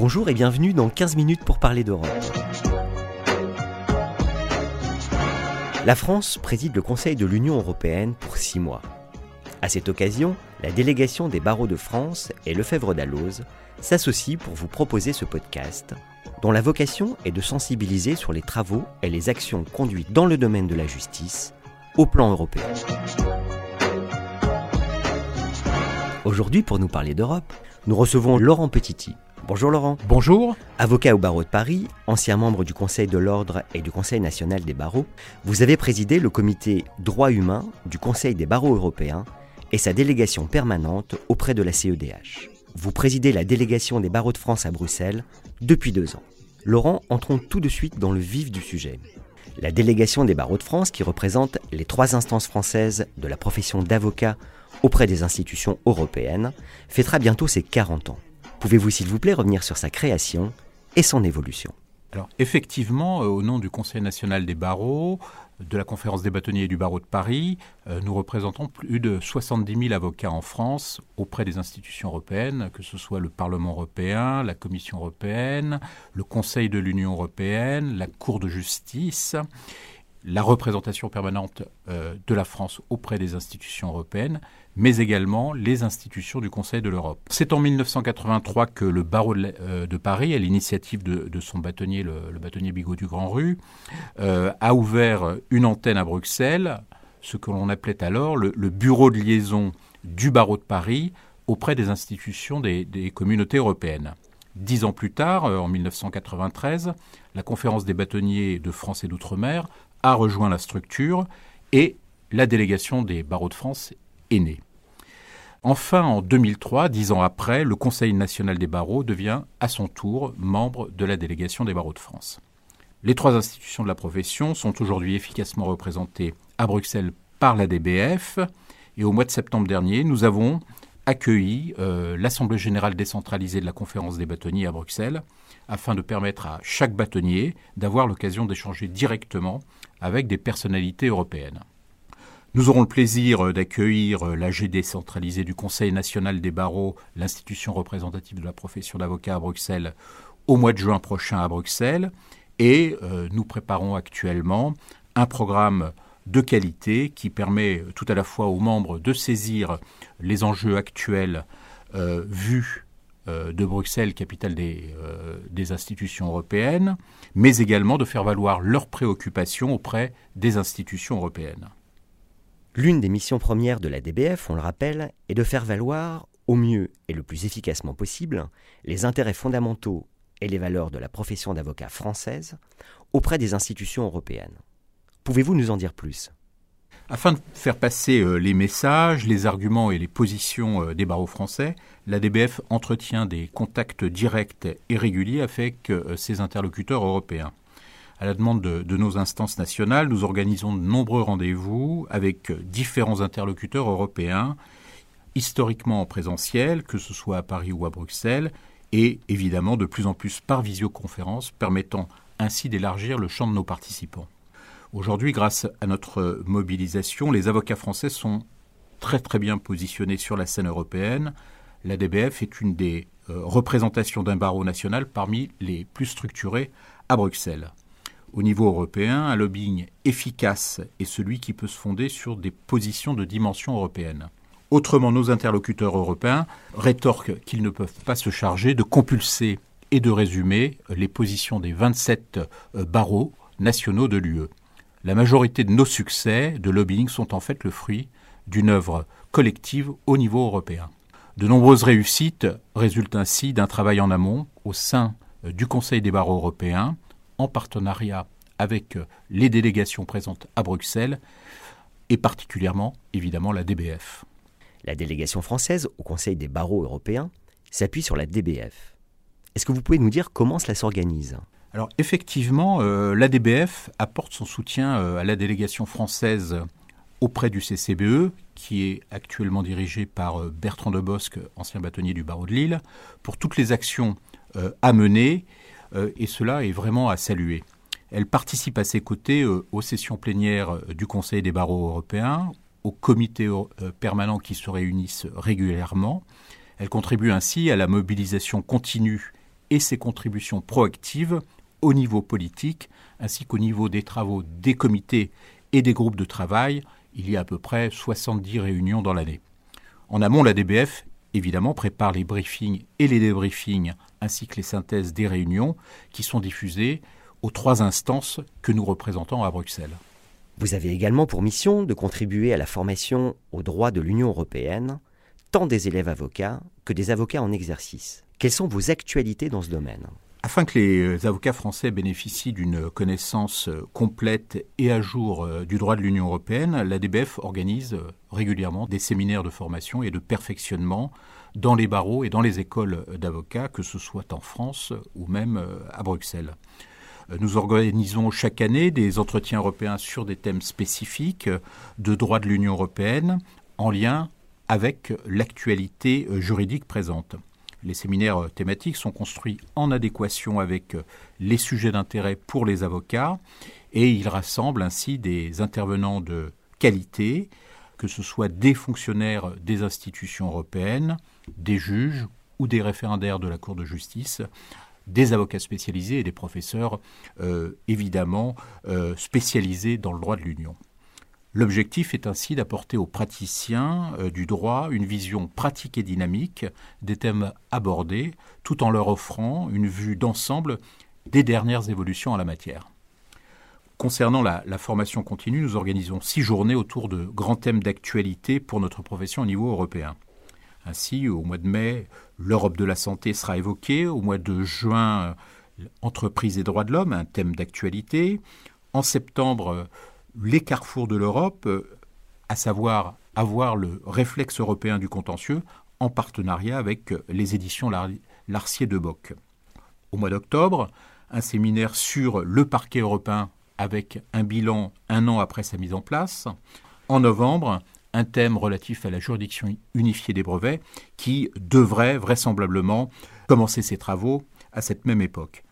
Bonjour et bienvenue dans 15 minutes pour parler d'Europe. La France préside le Conseil de l'Union européenne pour six mois. À cette occasion, la délégation des barreaux de France et Lefebvre d'Alloz s'associent pour vous proposer ce podcast, dont la vocation est de sensibiliser sur les travaux et les actions conduites dans le domaine de la justice au plan européen. Aujourd'hui, pour nous parler d'Europe, nous recevons Laurent Petiti. Bonjour Laurent. Bonjour. Avocat au barreau de Paris, ancien membre du Conseil de l'Ordre et du Conseil national des barreaux, vous avez présidé le comité droits humains du Conseil des barreaux européens et sa délégation permanente auprès de la CEDH. Vous présidez la délégation des barreaux de France à Bruxelles depuis deux ans. Laurent, entrons tout de suite dans le vif du sujet. La délégation des barreaux de France, qui représente les trois instances françaises de la profession d'avocat auprès des institutions européennes, fêtera bientôt ses 40 ans. Pouvez-vous s'il vous plaît revenir sur sa création et son évolution alors effectivement, euh, au nom du Conseil national des barreaux, de la conférence des bâtonniers et du barreau de Paris, euh, nous représentons plus de 70 000 avocats en France auprès des institutions européennes, que ce soit le Parlement européen, la Commission européenne, le Conseil de l'Union européenne, la Cour de justice la représentation permanente euh, de la France auprès des institutions européennes, mais également les institutions du Conseil de l'Europe. C'est en 1983 que le barreau de, euh, Paris, à l'initiative de, son bâtonnier, le, bâtonnier Bigot du Grand Rue, euh, a ouvert une antenne à Bruxelles, ce que l'on appelait alors le, bureau de liaison du barreau de Paris auprès des institutions des, des communautés européennes. Dix ans plus tard, en 1993, la conférence des bâtonniers de France et d'outre-mer a rejoint la structure et la délégation des barreaux de France est née. Enfin, en 2003, dix ans après, le Conseil national des barreaux devient à son tour membre de la délégation des barreaux de France. Les trois institutions de la profession sont aujourd'hui efficacement représentées à Bruxelles par la DBF et au mois de septembre dernier, nous avons accueilli euh, l'Assemblée générale décentralisée de la conférence des bâtonniers à Bruxelles afin de permettre à chaque bâtonnier d'avoir l'occasion d'échanger directement avec des personnalités européennes. Nous aurons le plaisir d'accueillir l'AG décentralisé du Conseil national des barreaux, l'institution représentative de la profession d'avocat à Bruxelles, au mois de juin prochain à Bruxelles. Et euh, nous préparons actuellement un programme de qualité qui permet tout à la fois aux membres de saisir les enjeux actuels euh, vus euh, de Bruxelles, capitale euh, des, institutions européennes, mais également de faire valoir leurs préoccupations auprès des institutions européennes. L'une des missions premières de la DBF, on le rappelle, est de faire valoir au mieux et le plus efficacement possible les intérêts fondamentaux et les valeurs de la profession d'avocat française auprès des institutions européennes. Pouvez-vous nous en dire plus? Afin de faire passer euh, les messages, les arguments et les positions euh, des barreaux français, la DBF entretient des contacts directs et réguliers avec euh, ses interlocuteurs européens. À la demande de, nos instances nationales, nous organisons de nombreux rendez-vous avec différents interlocuteurs européens, historiquement en présentiel, que ce soit à Paris ou à Bruxelles, et évidemment de plus en plus par visioconférence, permettant ainsi d'élargir le champ de nos participants. Aujourd'hui, grâce à notre mobilisation, les avocats français sont très très bien positionnés sur la scène européenne. La DBF est une des euh, représentations d'un barreau national parmi les plus structurés à Bruxelles. Au niveau européen, un lobbying efficace est celui qui peut se fonder sur des positions de dimension européenne. Autrement, nos interlocuteurs européens rétorquent qu'ils ne peuvent pas se charger de compulser et de résumer les positions des 27 euh, barreaux nationaux de l'UE. La majorité de nos succès de lobbying sont en fait le fruit d'une œuvre collective au niveau européen. De nombreuses réussites résultent ainsi d'un travail en amont au sein euh, du Conseil des barreaux européens, en partenariat avec euh, les délégations présentes à Bruxelles, et particulièrement, évidemment, la DBF. La délégation française au Conseil des barreaux européens s'appuie sur la DBF. Est-ce que vous pouvez nous dire comment cela s'organise? Alors effectivement, euh, l'ADBF apporte son soutien euh, à la délégation française auprès du CCBE, qui est actuellement dirigé par euh, Bertrand de Bosque, ancien bâtonnier du barreau de Lille, pour toutes les actions à mener, et cela est vraiment à saluer. Elle participe à ses côtés aux sessions plénières du Conseil des barreaux européens, aux comités permanents qui se réunissent régulièrement. Elle contribue ainsi à la mobilisation continue et ses contributions proactives au niveau politique ainsi qu'au niveau des travaux des comités et des groupes de travail. Il y a à peu près 70 réunions dans l'année. En amont, la DBF, évidemment, prépare les briefings et les débriefings ainsi que les synthèses des réunions qui sont diffusées aux trois instances que nous représentons à Bruxelles. Vous avez également pour mission de contribuer à la formation aux droits de l'Union européenne, tant des élèves avocats que des avocats en exercice. Quelles sont vos actualités dans ce domaine? Afin que les avocats français bénéficient d'une connaissance complète et à jour euh, du droit de l'Union européenne, l'ADBF organise euh, régulièrement des séminaires de formation et de perfectionnement dans les barreaux et dans les écoles d'avocats, que ce soit en France ou même euh, à Bruxelles. Nous organisons chaque année des entretiens européens sur des thèmes spécifiques de droit de l'Union européenne en lien avec l'actualité juridique présente. Les séminaires thématiques sont construits en adéquation avec les sujets d'intérêt pour les avocats et ils rassemblent ainsi des intervenants de qualité, que ce soit des fonctionnaires des institutions européennes, des juges ou des référendaires de la Cour de justice, des avocats spécialisés et des professeurs euh, évidemment euh, spécialisés dans le droit de l'Union. L'objectif est ainsi d'apporter aux praticiens euh, du droit une vision pratique et dynamique des thèmes abordés, tout en leur offrant une vue d'ensemble des dernières évolutions en la matière. Concernant la, formation continue, nous organisons six journées autour de grands thèmes d'actualité pour notre profession au niveau européen. Ainsi, au mois de mai, l'Europe de la santé sera évoquée. Au mois de juin, entreprise et droits de l'homme, un thème d'actualité. En septembre, les carrefours de l'Europe, euh, à savoir avoir le réflexe européen du contentieux en partenariat avec euh, les éditions Larcier de Bock. Au mois d'octobre, un séminaire sur le parquet européen avec un bilan un an après sa mise en place. En novembre, un thème relatif à la juridiction unifiée des brevets qui devrait vraisemblablement commencer ses travaux à cette même époque.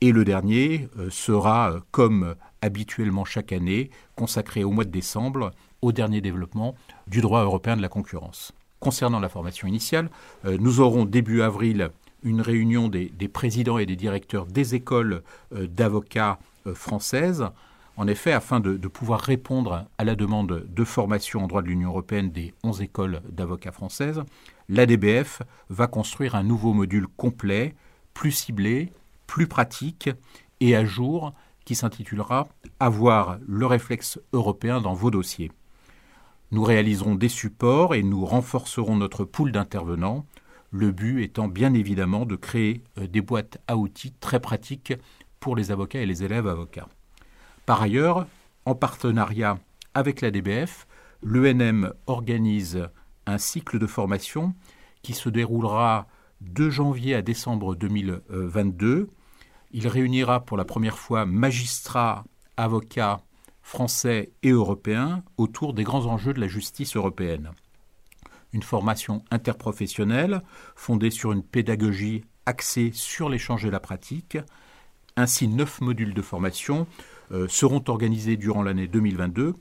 Et le dernier euh, sera, comme habituellement chaque année, consacré au mois de décembre au dernier développement du droit européen de la concurrence. Concernant la formation initiale, euh, nous aurons début avril une réunion des, présidents et des directeurs des écoles euh, d'avocats euh, françaises. En effet, afin de, de, pouvoir répondre à la demande de formation en droit de l'Union européenne des 11 écoles d'avocats françaises, l'ADBF va construire un nouveau module complet, plus ciblé, plus pratique et à jour qui s'intitulera Avoir le réflexe européen dans vos dossiers. Nous réaliserons des supports et nous renforcerons notre pool d'intervenants, le but étant bien évidemment de créer euh, des boîtes à outils très pratiques pour les avocats et les élèves avocats. Par ailleurs, en partenariat avec la DBF, l'ENM organise un cycle de formation qui se déroulera de janvier à décembre 2022 il réunira pour la première fois magistrats, avocats français et européens autour des grands enjeux de la justice européenne. Une formation interprofessionnelle fondée sur une pédagogie axée sur l'échange et la pratique. Ainsi, neuf modules de formation euh, seront organisés durant l'année 2022,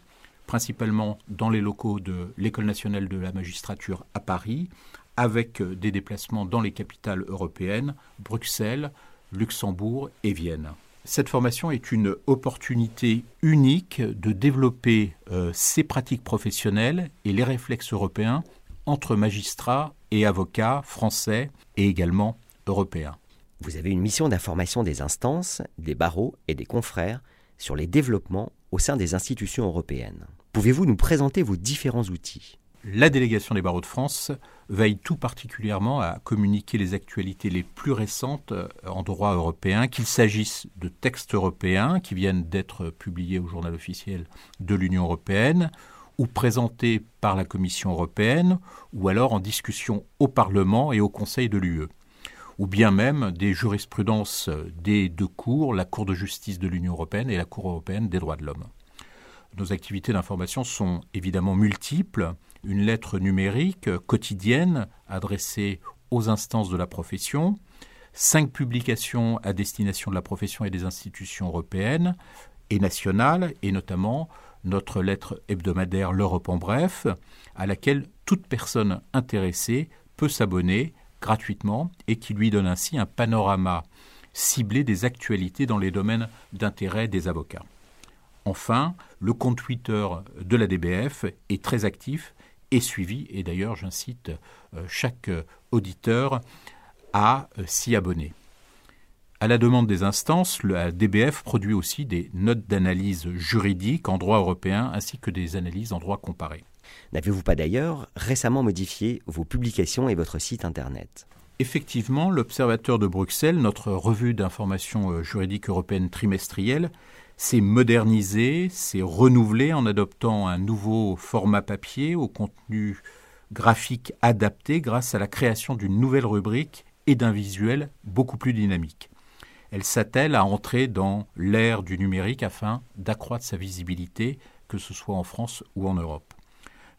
principalement dans les locaux de l'École nationale de la magistrature à Paris, avec euh, des déplacements dans les capitales européennes, Bruxelles, Luxembourg et Vienne. Cette formation est une opportunité unique de développer euh, ces pratiques professionnelles et les réflexes européens entre magistrats et avocats français et également européens. Vous avez une mission d'information des instances, des barreaux et des confrères sur les développements au sein des institutions européennes. Pouvez-vous nous présenter vos différents outils? La délégation des barreaux de France veille tout particulièrement à communiquer les actualités les plus récentes euh, en droit européen, qu'il s'agisse de textes européens qui viennent d'être publiés au journal officiel de l'Union européenne, ou présentés par la Commission européenne, ou alors en discussion au Parlement et au Conseil de l'UE, ou bien même des jurisprudences des deux cours, la Cour de justice de l'Union européenne et la Cour européenne des droits de l'homme. Nos activités d'information sont évidemment multiples une lettre numérique quotidienne adressée aux instances de la profession, cinq publications à destination de la profession et des institutions européennes et nationales, et notamment notre lettre hebdomadaire L'Europe en bref, à laquelle toute personne intéressée peut s'abonner gratuitement et qui lui donne ainsi un panorama ciblé des actualités dans les domaines d'intérêt des avocats. Enfin, le compte Twitter de la DBF est très actif et suivi, et d'ailleurs j'incite euh, chaque auditeur à euh, s'y abonner. À la demande des instances, la DBF produit aussi des notes d'analyse juridique en droit européen ainsi que des analyses en droit comparé. N'avez-vous pas d'ailleurs récemment modifié vos publications et votre site Internet? Effectivement, l'Observateur de Bruxelles, notre revue d'information euh, juridique européenne trimestrielle, s'est modernisé, s'est renouvelé en adoptant un nouveau format papier au contenu graphique adapté grâce à la création d'une nouvelle rubrique et d'un visuel beaucoup plus dynamique. Elle s'attelle à entrer dans l'ère du numérique afin d'accroître sa visibilité, que ce soit en France ou en Europe.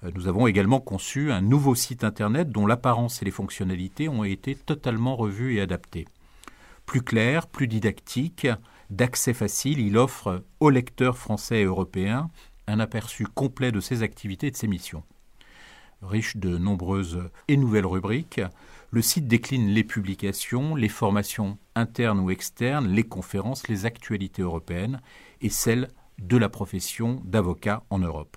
Euh, nous avons également conçu un nouveau site Internet dont l'apparence et les fonctionnalités ont été totalement revues et adaptées. Plus clair, plus didactique, d'accès facile, il offre aux lecteurs français et européens un aperçu complet de ses activités et de ses missions. Riche de nombreuses et nouvelles rubriques, le site décline les publications, les formations internes ou externes, les conférences, les actualités européennes et celles de la profession d'avocat en Europe.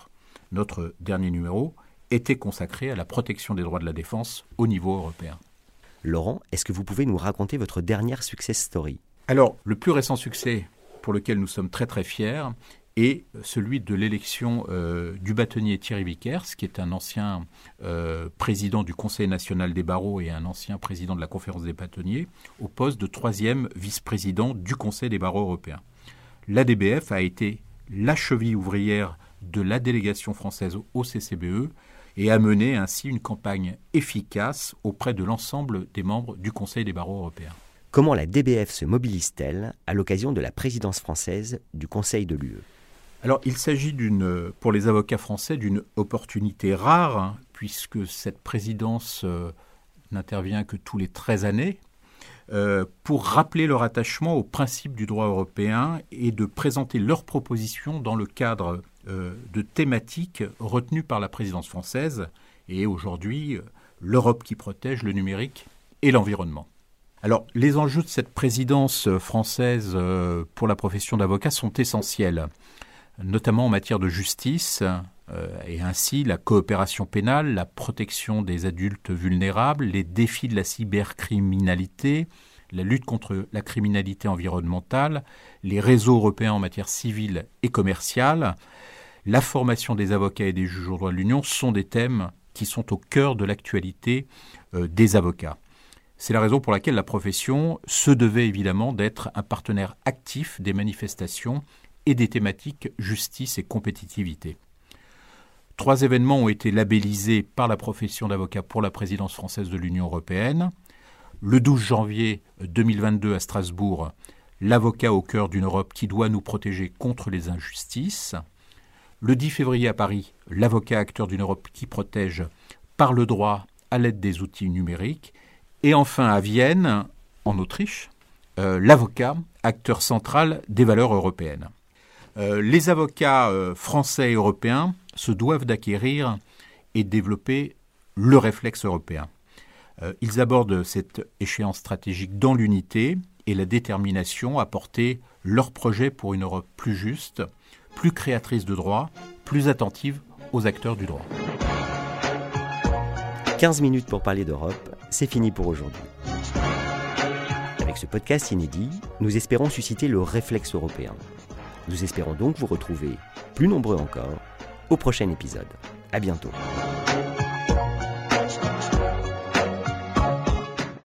Notre dernier numéro était consacré à la protection des droits de la défense au niveau européen. Laurent, est-ce que vous pouvez nous raconter votre dernière success story? Le plus récent succès pour lequel nous sommes très très fiers est celui de l'élection euh, du bâtonnier Thierry Vickers, qui est un ancien euh, président du Conseil national des barreaux et un ancien président de la conférence des bâtonniers, au poste de troisième vice-président du Conseil des barreaux européens. L'ADBF a été la cheville ouvrière de la délégation française au CCBE et a mené ainsi une campagne efficace auprès de l'ensemble des membres du Conseil des barreaux européens. Comment la DBF se mobilise-t-elle à l'occasion de la présidence française du Conseil de l'UE Alors, il s'agit pour les avocats français d'une opportunité rare, hein, puisque cette présidence euh, n'intervient que tous les 13 années, euh, pour rappeler leur attachement aux principes du droit européen et de présenter leurs propositions dans le cadre euh, de thématiques retenues par la présidence française et aujourd'hui l'Europe qui protège le numérique et l'environnement. Alors, les enjeux de cette présidence française euh, pour la profession d'avocat sont essentiels, notamment en matière de justice, et ainsi la coopération pénale, la protection des adultes vulnérables, les défis de la cybercriminalité, la lutte contre la criminalité environnementale, les réseaux européens en matière civile et commerciale, la formation des avocats et des juges au droit de l'Union sont des thèmes qui sont au cœur de l'actualité euh, des avocats. C'est la raison pour laquelle la profession se devait évidemment d'être un partenaire actif des manifestations et des thématiques justice et compétitivité. Trois événements ont été labellisés par la profession d'avocat pour la présidence française de l'Union européenne. Le 12 janvier 2022 à Strasbourg, l'avocat au cœur d'une Europe qui doit nous protéger contre les injustices. Le 10 février à Paris, l'avocat acteur d'une Europe qui protège par le droit à l'aide des outils numériques. Et enfin à Vienne, en Autriche, euh, l'avocat acteur central des valeurs européennes. Euh, les avocats euh, français et européens se doivent d'acquérir et développer le réflexe européen. ils abordent cette échéance stratégique dans l'unité et la détermination à porter leur projet pour une Europe plus juste, plus créatrice de droit, plus attentive aux acteurs du droit. 15 minutes pour parler d'Europe, c'est fini pour aujourd'hui. Avec ce podcast inédit, nous espérons susciter le réflexe européen. Nous espérons donc vous retrouver, plus nombreux encore, au prochain épisode. À bientôt.